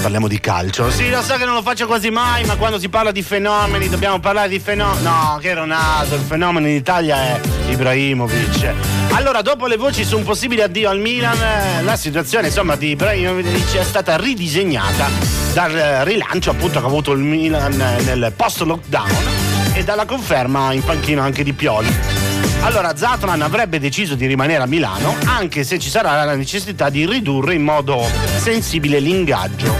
Parliamo di calcio. Sì, lo so che non lo faccio quasi mai, ma quando si parla di fenomeni dobbiamo parlare di fenomeni. No, che Ronaldo, il fenomeno in Italia è Ibrahimovic. Allora, dopo le voci su un possibile addio al Milan, eh, la situazione insomma di Ibrahimovic è stata ridisegnata dal rilancio appunto che ha avuto il Milan nel post-lockdown e dalla conferma in panchino anche di Pioli. Allora Zatman avrebbe deciso di rimanere a Milano anche se ci sarà la necessità di ridurre in modo sensibile l'ingaggio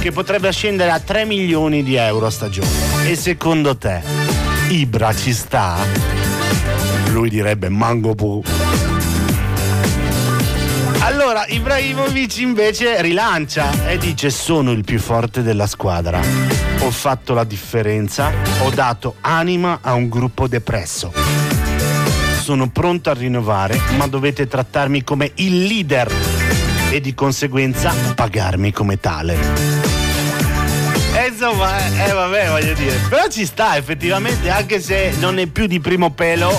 che potrebbe scendere a 3 milioni di euro a stagione. E secondo te Ibra ci sta? Lui direbbe mango pu. Allora Ibrahimovic invece rilancia e dice sono il più forte della squadra. Ho fatto la differenza, ho dato anima a un gruppo depresso sono pronto a rinnovare, ma dovete trattarmi come il leader e di conseguenza pagarmi come tale. E insomma, eh, vabbè, voglio dire, però ci sta effettivamente, anche se non è più di primo pelo,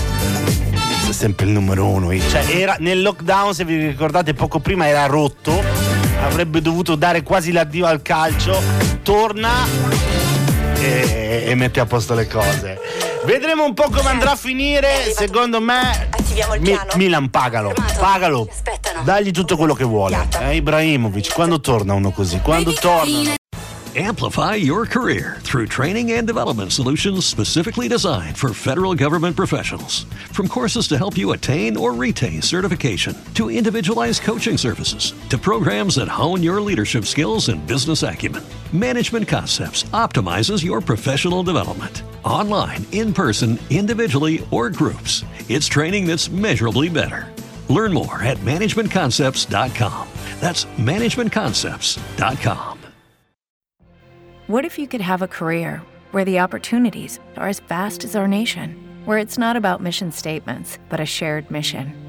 è sempre il numero uno. Cioè, era nel lockdown, se vi ricordate, poco prima era rotto, avrebbe dovuto dare quasi l'addio al calcio, torna e, e mette a posto le cose. Vedremo un po' come andrà a finire. Secondo me, Mi, Milan pagalo, pagalo. Dagli tutto quello che vuole. Eh, Ibrahimovic, quando torna uno così? Quando torna? Amplify your career through training and development solutions specifically designed for federal government professionals. From courses to help you attain or retain certification, to individualized coaching services, to programs that hone your leadership skills and business acumen, Management Concepts optimizes your professional development. Online, in person, individually, or groups, it's training that's measurably better. Learn more at managementconcepts.com. That's managementconcepts.com. What if you could have a career where the opportunities are as vast as our nation, where it's not about mission statements, but a shared mission?